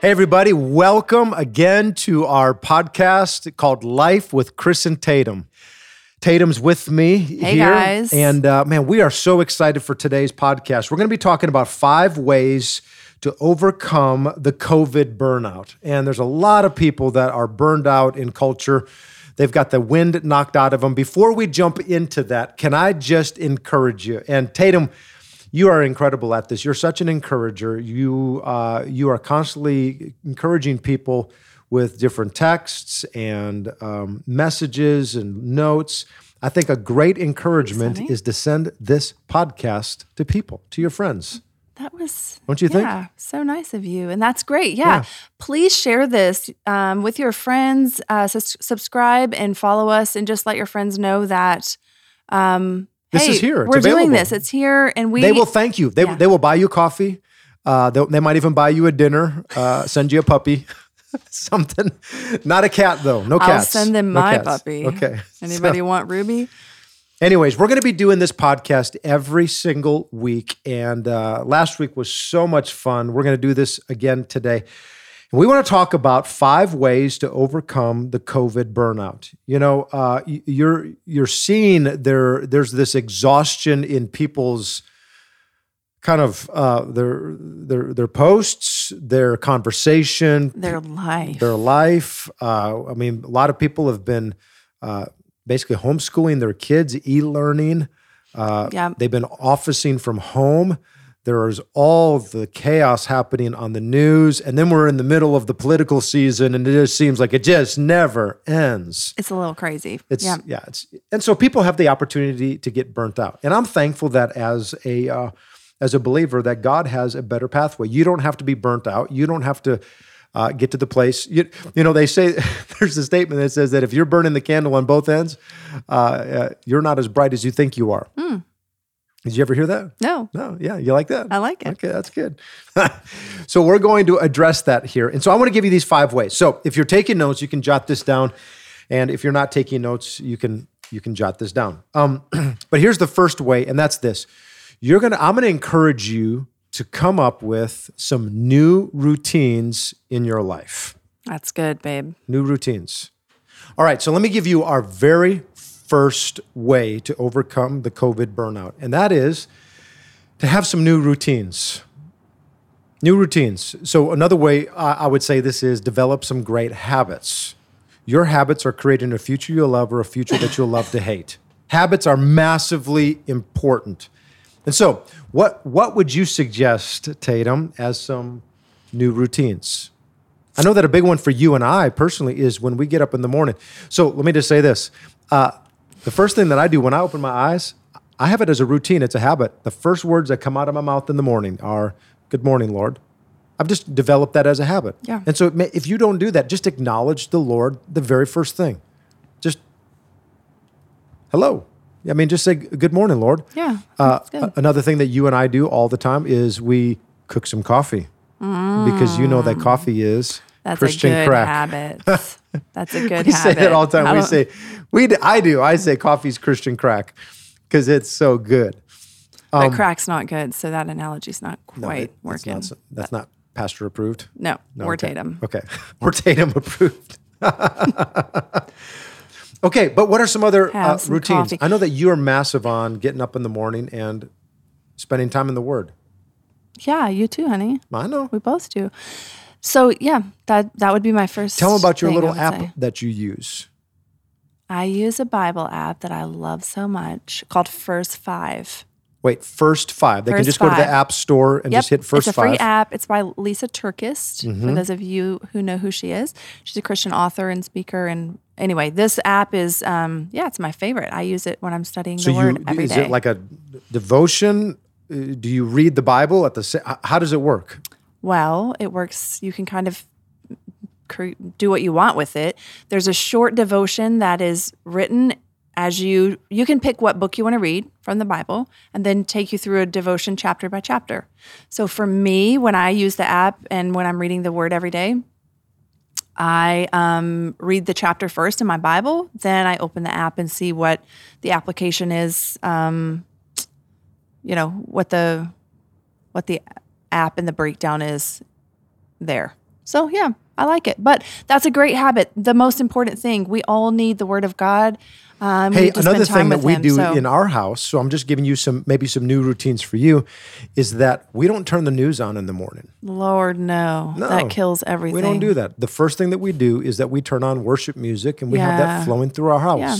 Hey, everybody, welcome again to our podcast called Life with Chris and Tatum. Tatum's with me Hey, here. guys. And uh, man, we are so excited for today's podcast. We're going to be talking about five ways to overcome the COVID burnout. And there's a lot of people that are burned out in culture. They've got the wind knocked out of them. Before we jump into that, can I just encourage you? And Tatum, you are incredible at this. You're such an encourager. You uh, you are constantly encouraging people with different texts and um, messages and notes. I think a great encouragement is to send this podcast to people, to your friends. That was, Don't you think? Yeah, so nice of you. And that's great. Yeah. Yeah. Please share this um, with your friends, uh, sus- subscribe and follow us, and just let your friends know that. Um, This hey, is here. It's We're doing this. It's here. And we. they will thank you. They, Yeah. they will buy you coffee. Uh, they, they might even buy you a dinner, uh, send you a puppy, something. Not a cat, though. No I'll cats. send them No my cats. puppy. Okay. Anybody So- want Ruby? Anyways, we're going to be doing this podcast every single week. And uh, last week was so much fun. We're going to do this again today. And we want to talk about five ways to overcome the COVID burnout. You know, uh, you're you're seeing there there's this exhaustion in people's kind of uh, their their their posts, their conversation, Their life. their life. Uh, I mean, a lot of people have been uh, basically homeschooling their kids, e-learning. Uh, Yeah. They've been officing from home. There is all the chaos happening on the news, and then we're in the middle of the political season, and it just seems like it just never ends. it's a little crazy. It's yeah. yeah. it's and so people have the opportunity to get burnt out, and I'm thankful that as a uh, as a believer that God has a better pathway. You don't have to be burnt out. You don't have to uh, get to the place. You, you know, they say there's a statement that says that if you're burning the candle on both ends, uh, uh, you're not as bright as you think you are. Did you ever hear that? No, No, yeah, you like that? I like it. Okay, that's good. so we're going to address that here. And so I want to give you these five ways. So if you're taking notes, you can jot this down. And if you're not taking notes, you can you can jot this down. Um, but here's the first way, and that's this. You're gonna I'm gonna encourage you to come up with some new routines in your life that's good, babe. new routines. All right, so let me give you our very first way to overcome the COVID burnout, and that is to have some new routines. New routines. So, another way I would say this is develop some great habits. Your habits are creating a future you'll love or a future that you'll love to hate. Habits are massively important. And so, what, what would you suggest, Tatum, as some new routines? I know that a big one for you and I personally is when we get up in the morning. So let me just say this. Uh, the first thing that I do when I open my eyes, I have it as a routine, it's a habit. The first words that come out of my mouth in the morning are, Good morning, Lord. I've just developed that as a habit. Yeah. And so may, if you don't do that, just acknowledge the Lord the very first thing. Just, hello. I mean, just say, Good morning, Lord. Yeah. Uh, another thing that you and I do all the time is we cook some coffee because you know that coffee is That's Christian a good crack. habit. That's a good We habit. say that all the I time. We say we. I do. I say coffee's Christian crack because it's so good. but crack's not good, so that analogy's not Um, No, quite it- working. That's not, that's not pastor approved. no, or okay. Tatum. Okay, or Tatum approved. okay, but what are some other uh, some routines? coffee. I know that you are massive on getting up in the morning and spending time in the Word. Yeah, you too, honey. I know. We both do. So yeah, that that would be my first. Tell them about your little app say. that you use. I use a Bible app that I love so much called First Five. Wait, first five. They can First just go to the app store and just hit first Five. it's a five. Mm-hmm. free app. It's by Lysa TerKeurst. For those of you who know who she is, she's a Christian author and speaker. And anyway, this app is, um, yeah, it's my favorite. I use it when I'm studying So the you Word every is day. it like a devotion? Uh, Do you read the Bible at the? How does it work? Well, it works. You can kind of do what you want with it. There's a short devotion that is written as you you can pick what book you want to read from the Bible and then take you through a devotion chapter by chapter. So for me, when I use the app and when I'm reading the Word every day, I um, read the chapter first in my Bible, then I open the app and see what the application is. Um, you know what the what the app and the breakdown is there. So yeah, I like it. But that's a great habit. The most important thing we all need the Word of God. Um, Hey, another thing that we him, do so- in our house, so I'm just giving you some maybe some new routines for you, is that we don't turn the news on in the morning. Lord, no, No, that kills everything. We don't do that. The first thing that we do is that we turn on worship music and we have that flowing through our house. Yeah.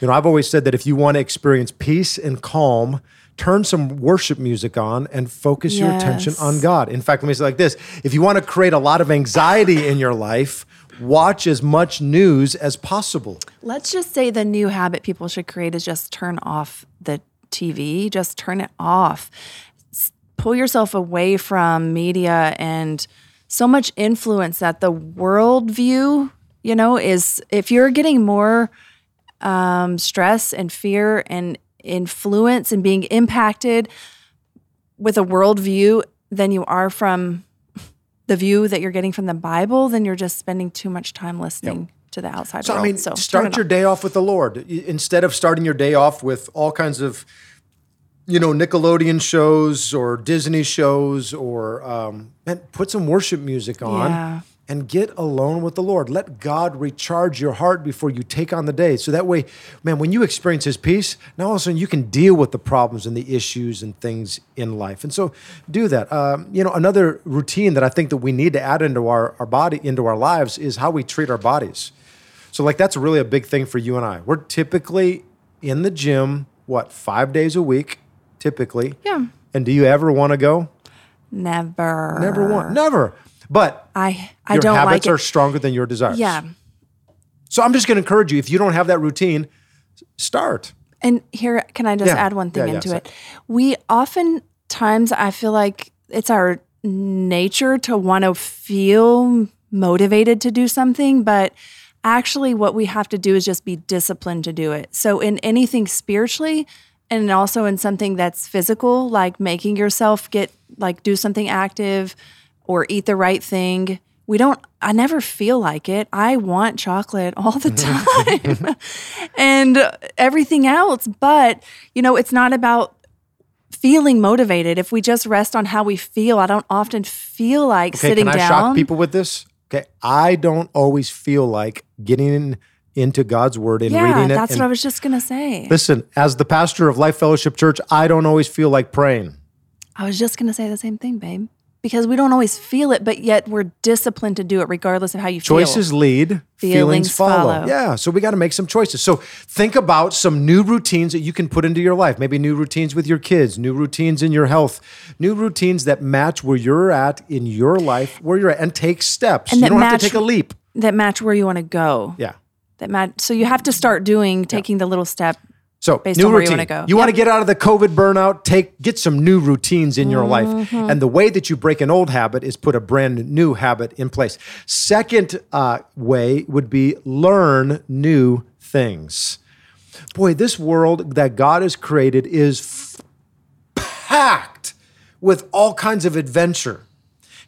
You know, I've always said that if you want to experience peace and calm, turn some worship music on and focus your attention on God. In fact, let me say it like this if you want to create a lot of anxiety in your life, watch as much news as possible. Let's just say the new habit people should create is just turn off the TV, just turn it off. Pull yourself away from media and so much influence that the worldview, you know, is if you're getting more um, stress and fear and influence and being impacted with a worldview than you are from the view that you're getting from the Bible, then you're just spending too much time listening to the outside So, world. I mean, so start your off. day off with the Lord instead of starting your day off with all kinds of, you know, Nickelodeon shows or Disney shows or, um, man, put some worship music on Yeah. And get alone with the Lord. Let God recharge your heart before you take on the day. So that way, man, when you experience His peace, now all of a sudden you can deal with the problems and the issues and things in life. And so do that. Um, you know, another routine that I think that we need to add into our, our body, into our lives is how we treat our bodies. So, like, that's really a big thing for you and I. We're typically in the gym, what, five days a week, typically. Yeah. And do you ever want to go? Never. Never want. Never. But I I your don't habits like are it. stronger than your desires. Yeah. So, I'm just going to encourage you if you don't have that routine, start. And here, can I just Yeah. add one thing Yeah, yeah, into sorry. it? We oftentimes, I feel like it's our nature to want to feel motivated to do something, but actually, what we have to do is just be disciplined to do it. So, in anything spiritually, and also in something that's physical, like making yourself get like do something active or eat the right thing. We don't, I never feel like it. I want chocolate all the time and everything else. But, you know, it's not about feeling motivated. If we just rest on how we feel, I don't often feel like Okay, sitting can I down. shock people with this? Okay, I don't always feel like getting in, into God's word and yeah, reading it. that's and- what I was just going to say. Listen, as the pastor of Life Fellowship Church, I don't always feel like praying. I was just going to say the same thing, babe. Because we don't always feel it, but yet we're disciplined to do it regardless of how you feel. Choices lead, feelings, Feelings follow. follow. Yeah, so we got to make some choices. So think about some new routines that you can put into your life. Maybe new routines with your kids, new routines in your health, new routines that match where you're at in your life, where you're at, and take steps. And you don't have to take a leap. that match where you want to go. Yeah. That match. So you have to start doing, taking the little step. So based new on where you routine. You want to Yep. get out of the COVID burnout. Take get some new routines in your life, Mm-hmm. and the way that you break an old habit is put a brand new habit in place. Second uh, way would be learn new things. Boy, this world that God has created is f- packed with all kinds of adventure.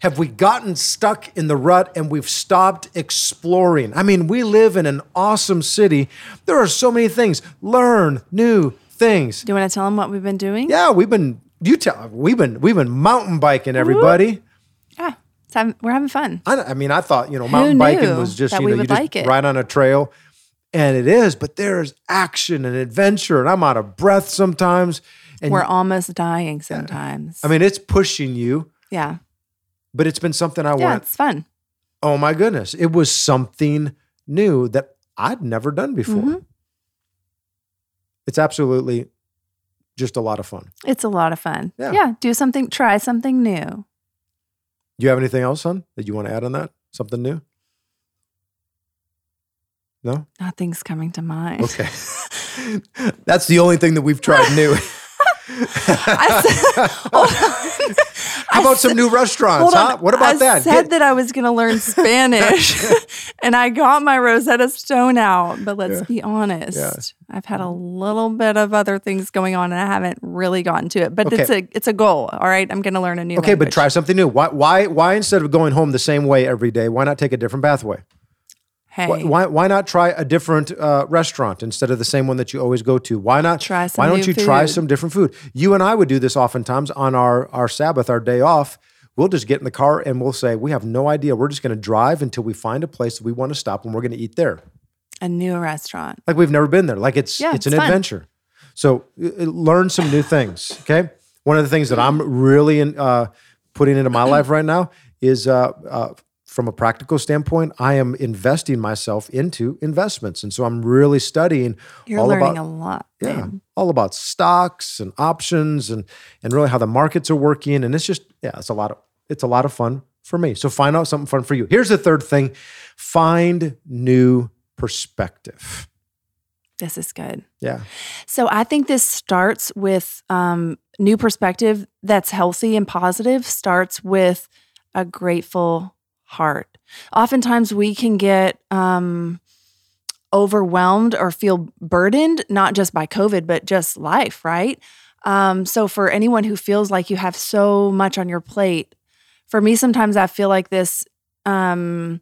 Have we gotten stuck in the rut and we've stopped exploring? I mean, we live in an awesome city. There are so many things. Learn new things. Do you want to tell them what we've been doing? Yeah, we've been you tell we've been we've been mountain biking everybody. Yeah. Having- we're having fun. I, I mean, I thought you know mountain biking was just you know you just like ride on a trail, and it is. But there's action and adventure, and I'm out of breath sometimes. And We're almost dying sometimes. I mean, it's pushing you, yeah. But it's been something I want. Yeah, went. it's fun. oh my goodness, it was something new that I'd never done before. Mhm. It's absolutely just a lot of fun. It's a lot of fun. Yeah. Yeah. Do something, try something new. Do you have anything else, son, that you want to add on that? Something new? No? Nothing's coming to mind. Okay. That's the only thing that we've tried new. I said, on. How about some new restaurants, huh? What about I that? I said Get- that I was going to learn Spanish, and I got my Rosetta Stone out. But let's be honest, I've had a little bit of other things going on, and I haven't really gotten to it. But it's a it's a goal. All right, I'm going to learn a new. okay, but try something new. Why, why, why instead of going home the same way every day, why not take a different pathway? Hey, Why, why, why not try a different uh, restaurant instead of the same one that you always go to? Why not Try some Why don't you try some different food? You and I would do this oftentimes on our our Sabbath, our day off. We'll just get in the car and we'll say, we have no idea. We're just going to drive until we find a place that we want to stop and we're going to eat there. a new restaurant. Like we've never been there. Like it's Yeah, it's, it's an fun. adventure. So uh, uh, learn some new things. Okay. One of the things that I'm really in, uh, putting into my life right now is uh, uh, from a practical standpoint, I am investing myself into investments, and so I'm really studying You're all learning about a lot. yeah, babe. all about stocks and options and and really how the markets are working. And it's just yeah, it's a lot of it's a lot of fun for me. So find out something fun for you. Here's the third thing: find new perspective. This is good. Yeah. So I think this starts with um, new perspective that's healthy and positive. Starts with a grateful heart. Oftentimes we can get um, overwhelmed or feel burdened, not just by COVID, but just life, right? Um, so for anyone who feels like you have so much on your plate, for me, sometimes I feel like this. Um,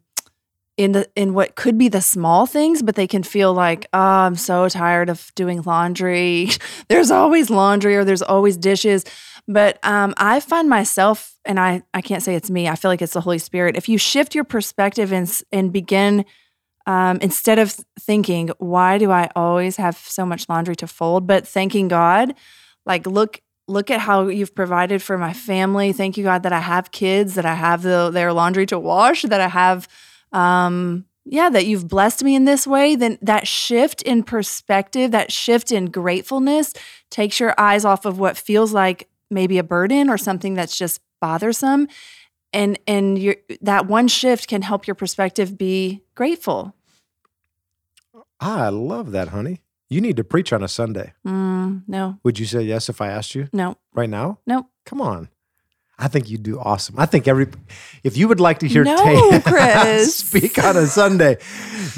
in the in what could be the small things, but they can feel like, oh, I'm so tired of doing laundry. there's always laundry or there's always dishes. But um, I find myself, and I I can't say it's me. I feel like it's the Holy Spirit. If you shift your perspective and and begin um, instead of thinking, why do I always have so much laundry to fold, but thanking God, like look look at how you've provided for my family. Thank you God that I have kids, that I have the, their laundry to wash, that I have um yeah that you've blessed me in this way then that shift in perspective that shift in gratefulness takes your eyes off of what feels like maybe a burden or something that's just bothersome and and your that one shift can help your perspective be grateful I love that, honey. You need to preach on a Sunday. mm, no Would you say yes if I asked you no right now? no Come on. I think you do awesome. I think every if you would like to hear No, Tay Chris. speak on a Sunday,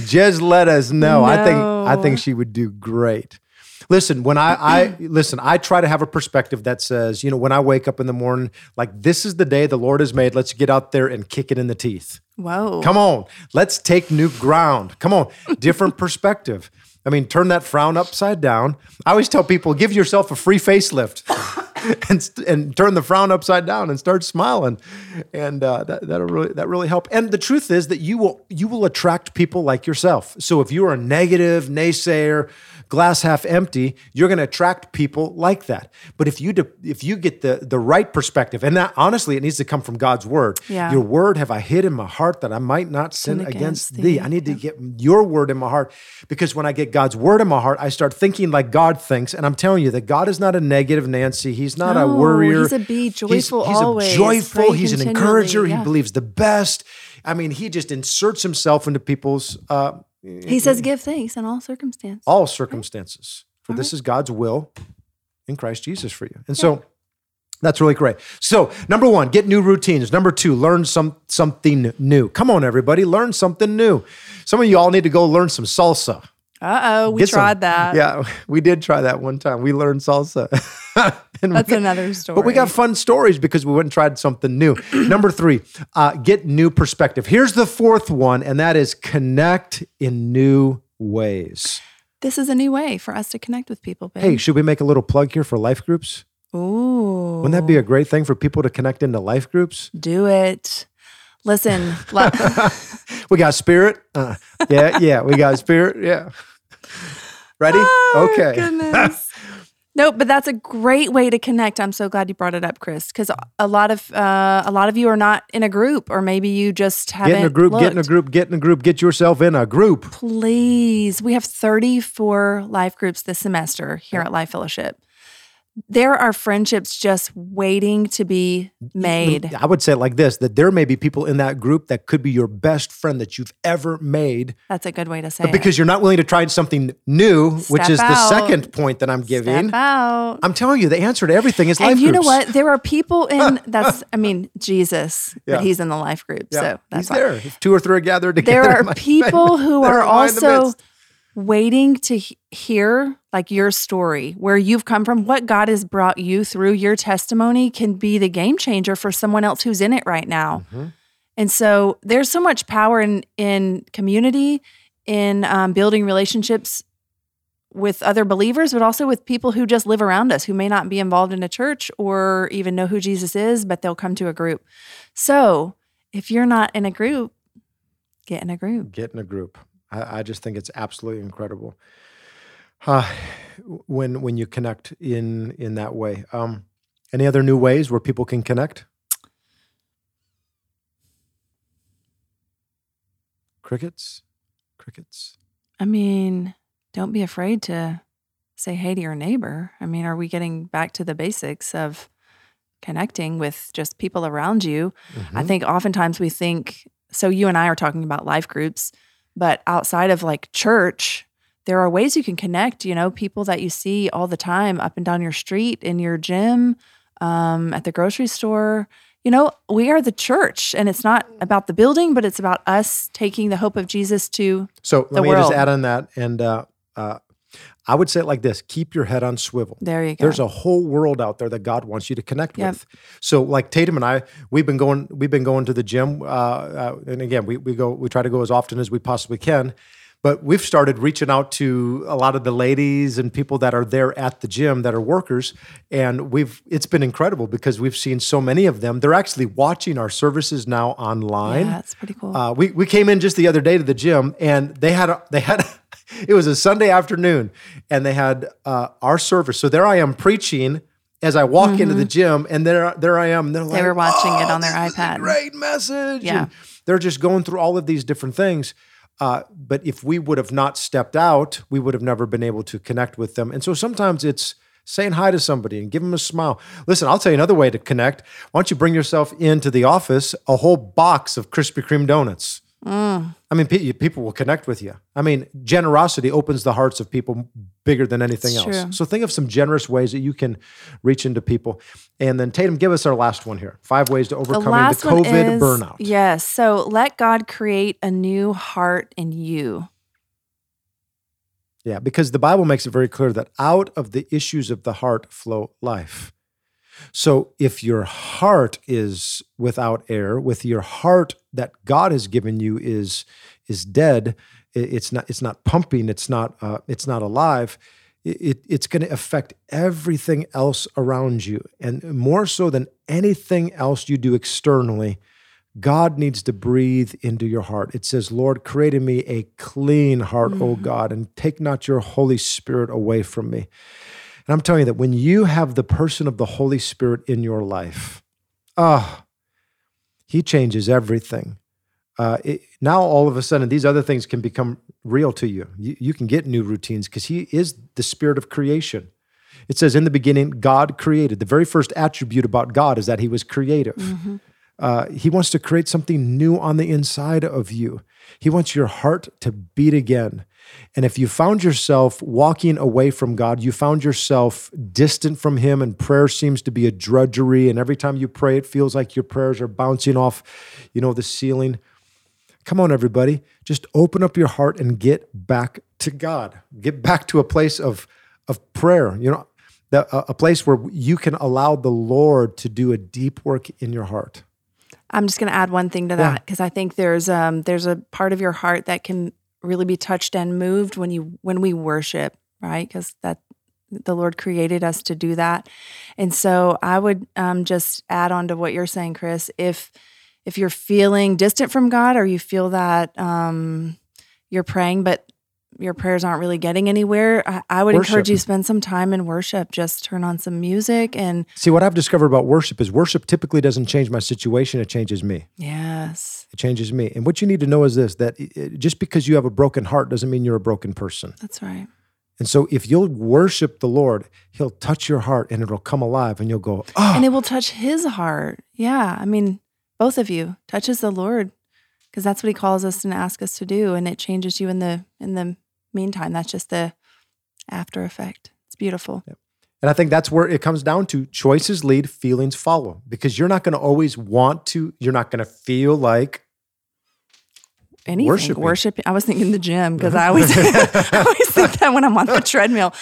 just let us know. I think I think she would do great. Listen, when I, I listen, I try to have a perspective that says, you know, when I wake up in the morning, like this is the day the Lord has made. Let's get out there and kick it in the teeth. whoa Come on, let's take new ground. Come on, different perspective. I mean, turn that frown upside down. I always tell people, give yourself a free facelift and, and turn the frown upside down and start smiling, and uh, that that'll really that really help. And the truth is that you will you will attract people like yourself. So if you are a negative naysayer, glass half empty, you're going to attract people like that. But if you de- if you get the the right perspective, and that honestly, it needs to come from God's word. Yeah. Your word have I hid in my heart that I might not sin Sin against, against thee. thee. I need to get your word in my heart because when I get God's word in my heart, I start thinking like God thinks. And I'm telling you that God is not a negative Nancy. He's not a worrier. he's a be joyful he's, always, a joyful. pray He's an encourager. He believes the best. I mean, he just inserts himself into people's uh, he says give thanks in all circumstances all circumstances. For this uh-huh. is God's will in Christ Jesus for you. And so that's really great. So, number one, get new routines. Number two, learn some something new. Come on, everybody, learn something new. Some of you all need to go learn some salsa. Uh-oh we Get some- tried that Yeah, we did try that one time. We learned salsa. that's we another story But we got fun stories because we went and tried something new. Number three, uh, get new perspective. Here's the fourth one, and that is connect in new ways. this is a new way for us to connect with people babe. Hey, should we make a little plug here for life groups? Ooh. Wouldn't that be a great thing for people to connect into life groups? Do it. Listen, li- We got spirit. Uh, yeah, yeah. We got spirit. Yeah. Ready? Oh, okay. no, but that's a great way to connect. I'm so glad you brought it up, Chris, because a lot of uh, a lot of you are not in a group, or maybe you just haven't. Get in a group, get in a group, get in a group, get yourself in a group. Please, we have 34 life groups this semester here at Life Fellowship. There are friendships just waiting to be made. I would say it like this that there may be people in that group that could be your best friend that you've ever made. That's a good way to say it. Because you're not willing to try something new, which Step is the second point that I'm giving. Step out. I'm telling you, the answer to everything is life and you know what? There are people in that's I mean Jesus, Yeah. but he's in the life group, Yeah, so that's he's why. there. If two or three are gathered together. There are people who are am I in the also midst. Waiting to he- hear like your story, where you've come from, what God has brought you through. Your testimony can be the game changer for someone else who's in it right now. Mm-hmm. And so there's so much power in in community, in um, building relationships with other believers, but also with people who just live around us who may not be involved in a church or even know who Jesus is, but they'll come to a group. So if you're not in a group, get in a group. get in a group. I, I just think it's absolutely incredible. Uh, when when you connect in in that way. Um, any other new ways where people can connect? Crickets, crickets. I mean, don't be afraid to say hey to your neighbor. I mean, are we getting back to the basics of connecting with just people around you? I Mhm. think oftentimes we think so you and I are talking about life groups, but outside of like church, there are ways you can connect, you know, people that you see all the time up and down your street, in your gym, um, at the grocery store. You know, we are the church, and it's not about the building, but it's about us taking the hope of Jesus to So let the me just add on that, and uh, uh, I would say it like this: keep your head on swivel. there you go. There's a whole world out there that God wants you to connect Yep. with. So, like Tatum and I, we've been going, we've been going to the gym, uh, uh, and again, we we go, we try to go as often as we possibly can. But we've started reaching out to a lot of the ladies and people that are there at the gym that are workers, and we've it's been incredible because we've seen so many of them. They're actually watching our services now online. Yeah, that's pretty cool. Uh, we we came in just the other day to the gym, and they had a, they had it was a Sunday afternoon, and they had uh, our service. So there I am preaching as I walk into the gym, and there there I am. They're like, Mm-hmm. were watching it "Oh, on their a iPad." great message. Yeah. And they're just going through all of these different things. Uh, but if we would have not stepped out, we would have never been able to connect with them. And so sometimes it's saying hi to somebody and give them a smile. Listen, I'll tell you another way to connect. Why don't you bring yourself into the office a whole box of Krispy Kreme donuts? Mm. I mean, pe- people will connect with you. I mean, generosity opens the hearts of people bigger than anything It's else. true. So think of some generous ways that you can reach into people. And then Tatum, give us our last one here: five ways to the overcoming the, one COVID is burnout. yes. So let God create a new heart in you. Yeah, because the Bible makes it very clear that out of the issues of the heart flow life. So if your heart is without air, with your heart that God has given you is is dead, it's not it's not pumping, it's not uh, it's not alive. It, it's going to affect everything else around you, and more so than anything else you do externally. God needs to breathe into your heart. It says, Lord, create in me a clean heart, O God, and take not your Holy Spirit away from me. And I'm telling you that when you have the person of the Holy Spirit in your life, ah, he changes everything. Uh, it, now, all of a sudden, these other things can become real to you. You, you can get new routines because he is the spirit of creation. It says, in the beginning, God created. The very first attribute about God is that he was creative. Uh, he wants to create something new on the inside of you. He wants your heart to beat again. And if you found yourself walking away from God, you found yourself distant from Him, and prayer seems to be a drudgery, and every time you pray, it feels like your prayers are bouncing off, you know, the ceiling. Come on, everybody. Just open up your heart and get back to God. Get back to a place of, of prayer, you know, a, a place where you can allow the Lord to do a deep work in your heart. I'm just going to add one thing to that because I think there's um there's a part of your heart that can really be touched and moved when you when we worship, right? Because that the Lord created us to do that, and so I would um, just add on to what you're saying, Chris. If if you're feeling distant from God or you feel that um, you're praying but your prayers aren't really getting anywhere, I, I would encourage you to spend some time in worship. Just turn on some music and See, what I've discovered about worship is worship typically doesn't change my situation, it changes me. yes, It changes me. And what you need to know is this that it- just because you have a broken heart doesn't mean you're a broken person. that's right. And so if you'll worship the Lord, he'll touch your heart and it'll come alive and you'll go, oh, And it will touch his heart. Yeah. I mean, both of you touches the Lord because that's what he calls us and asks us to do. And it changes you in the in the meantime. That's just the after effect. It's beautiful. And I think that's where it comes down to choices lead, feelings follow. Because you're not going to always want to, you're not going to feel like Anything. Worshiping. Worship. I was thinking the gym because I always, I always think that when I'm on the treadmill.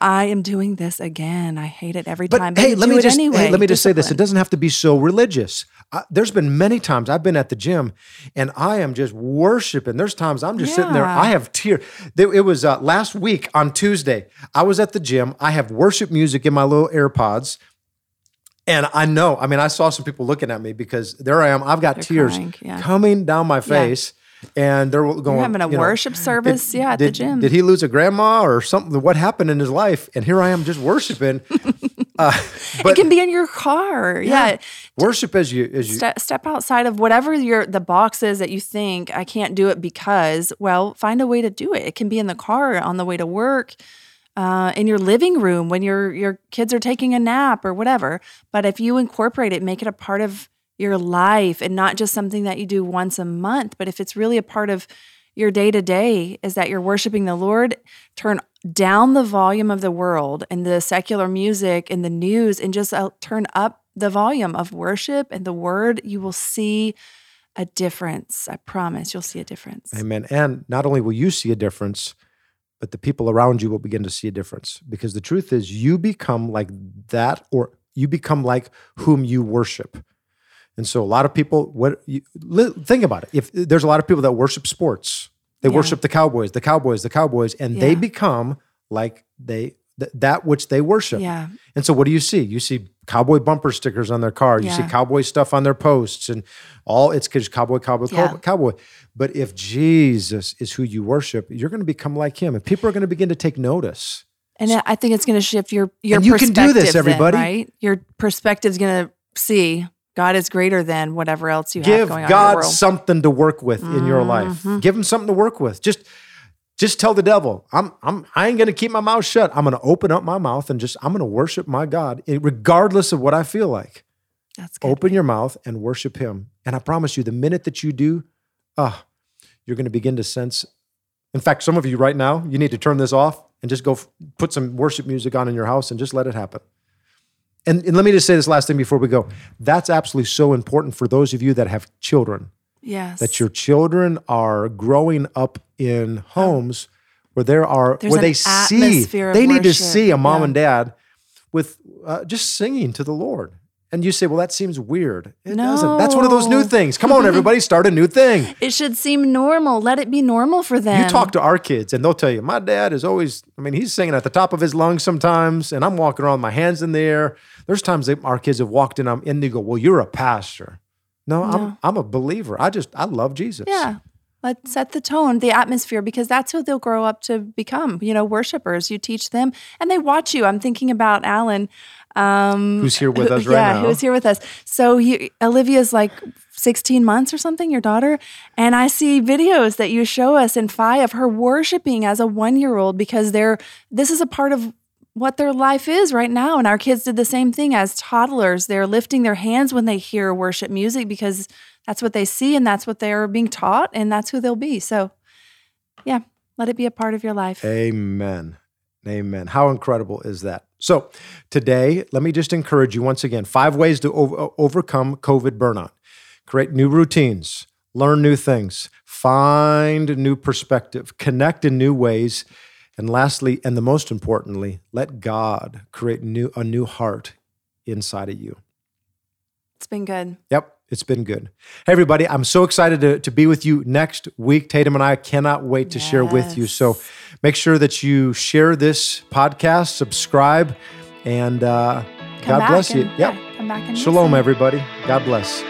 I am doing this again. I hate it every But time. hey, let me just anyway. hey, let me just say this: it doesn't have to be so religious. I, there's been many times I've been at the gym and I am just worshiping. There's times I'm just sitting there. I have tears. It was uh, last week on Tuesday. I was at the gym. I have worship music in my little AirPods. And I know, I mean, I saw some people looking at me because there I am. I've got They're tears crying, yeah. coming down my face. And they're going, You're having a you know, worship service, yeah, at the gym. Did he lose a grandma or something? What happened in his life? And here I am just worshiping. uh, it can be in your car. Yeah. worship as you as you Step, step outside of whatever your the box is that you think I can't do it because. Well, find a way to do it. It can be in the car on the way to work, uh, in your living room when your your kids are taking a nap or whatever. But if you incorporate it, make it a part of your life and not just something that you do once a month. But if it's really a part of your day to day, is that you're worshiping the Lord. Turn down the volume of the world and the secular music and the news, and just uh, turn up the volume of worship and the Word. You will see a difference. I promise, you'll see a difference. Amen. And not only will you see a difference, but the people around you will begin to see a difference. Because the truth is, you become like that, or you become like whom you worship. And so, a lot of people, what you, think about it. If there's a lot of people that worship sports, they Yeah. worship the Cowboys, the Cowboys, the Cowboys, and they become like they th- that which they worship. Yeah, And so, what do you see? You see cowboy bumper stickers on their car. You see cowboy stuff on their posts, and all it's because cowboy, cowboy, Yeah. cowboy, cowboy. But if Jesus is who you worship, you're going to become like Him, and people are going to begin to take notice. and I think it's going to shift your your And you can do this, perspective then, everybody. right? Your perspective's going to see God is greater than whatever else you have Give going on in God world. something to work with in your life. Mm-hmm. Give Him something to work with. Just, just tell the devil, I'm, I'm, I ain't going to keep my mouth shut. I'm going to open up my mouth and just, I'm going to worship my God, regardless of what I feel like. That's good. open your mouth and worship him. And I promise you, the minute that you do, ah, you're going to begin to sense. In fact, some of you right now, you need to turn this off and just go f- put some worship music on in your house and just let it happen. And, and let me just say this last thing before we go. That's absolutely so important for those of you that have children, Yes. that your children are growing up in homes where there are There's where they see they need to see a mom Yeah. and dad with uh, just singing to the Lord. And you say, well, that seems weird. It doesn't. That's one of those new things. Come on, everybody, start a new thing. It should seem normal. Let it be normal for them. You talk to our kids, and they'll tell you, my dad is always, I mean, he's singing at the top of his lungs sometimes, and I'm walking around with my hands in the air. There's times that our kids have walked in, I'm in, they go, well, you're a pastor. No, I'm, I'm a believer. I just, I love Jesus. Yeah. Let's set the tone, the atmosphere, because that's who they'll grow up to become, you know, worshipers. You teach them and they watch you. I'm thinking about Alan. Um, Who's here with who- us right yeah, now. who's here with us. So you, Olivia's like 16 months or something, your daughter. And I see videos that you show us in Phi of her worshiping as a one year old because they're, this is a part of what their life is right now. And our kids did the same thing as toddlers. They're lifting their hands when they hear worship music because that's what they see and that's what they're being taught and that's who they'll be. So, yeah, let it be a part of your life. Amen. Amen. How incredible is that? So, today, let me just encourage you once again five ways to o- uh, overcome COVID burnout. Create new routines, learn new things, find new perspective, connect in new ways, and lastly, and the most importantly, let God create new a new heart inside of you. It's been good. Yep, it's been good. Hey, everybody, I'm so excited to, to be with you next week. Tatum and I cannot wait to share with you. So make sure that you share this podcast, subscribe, and uh, God bless you. Yep. yeah, come back and Shalom, everybody. God bless.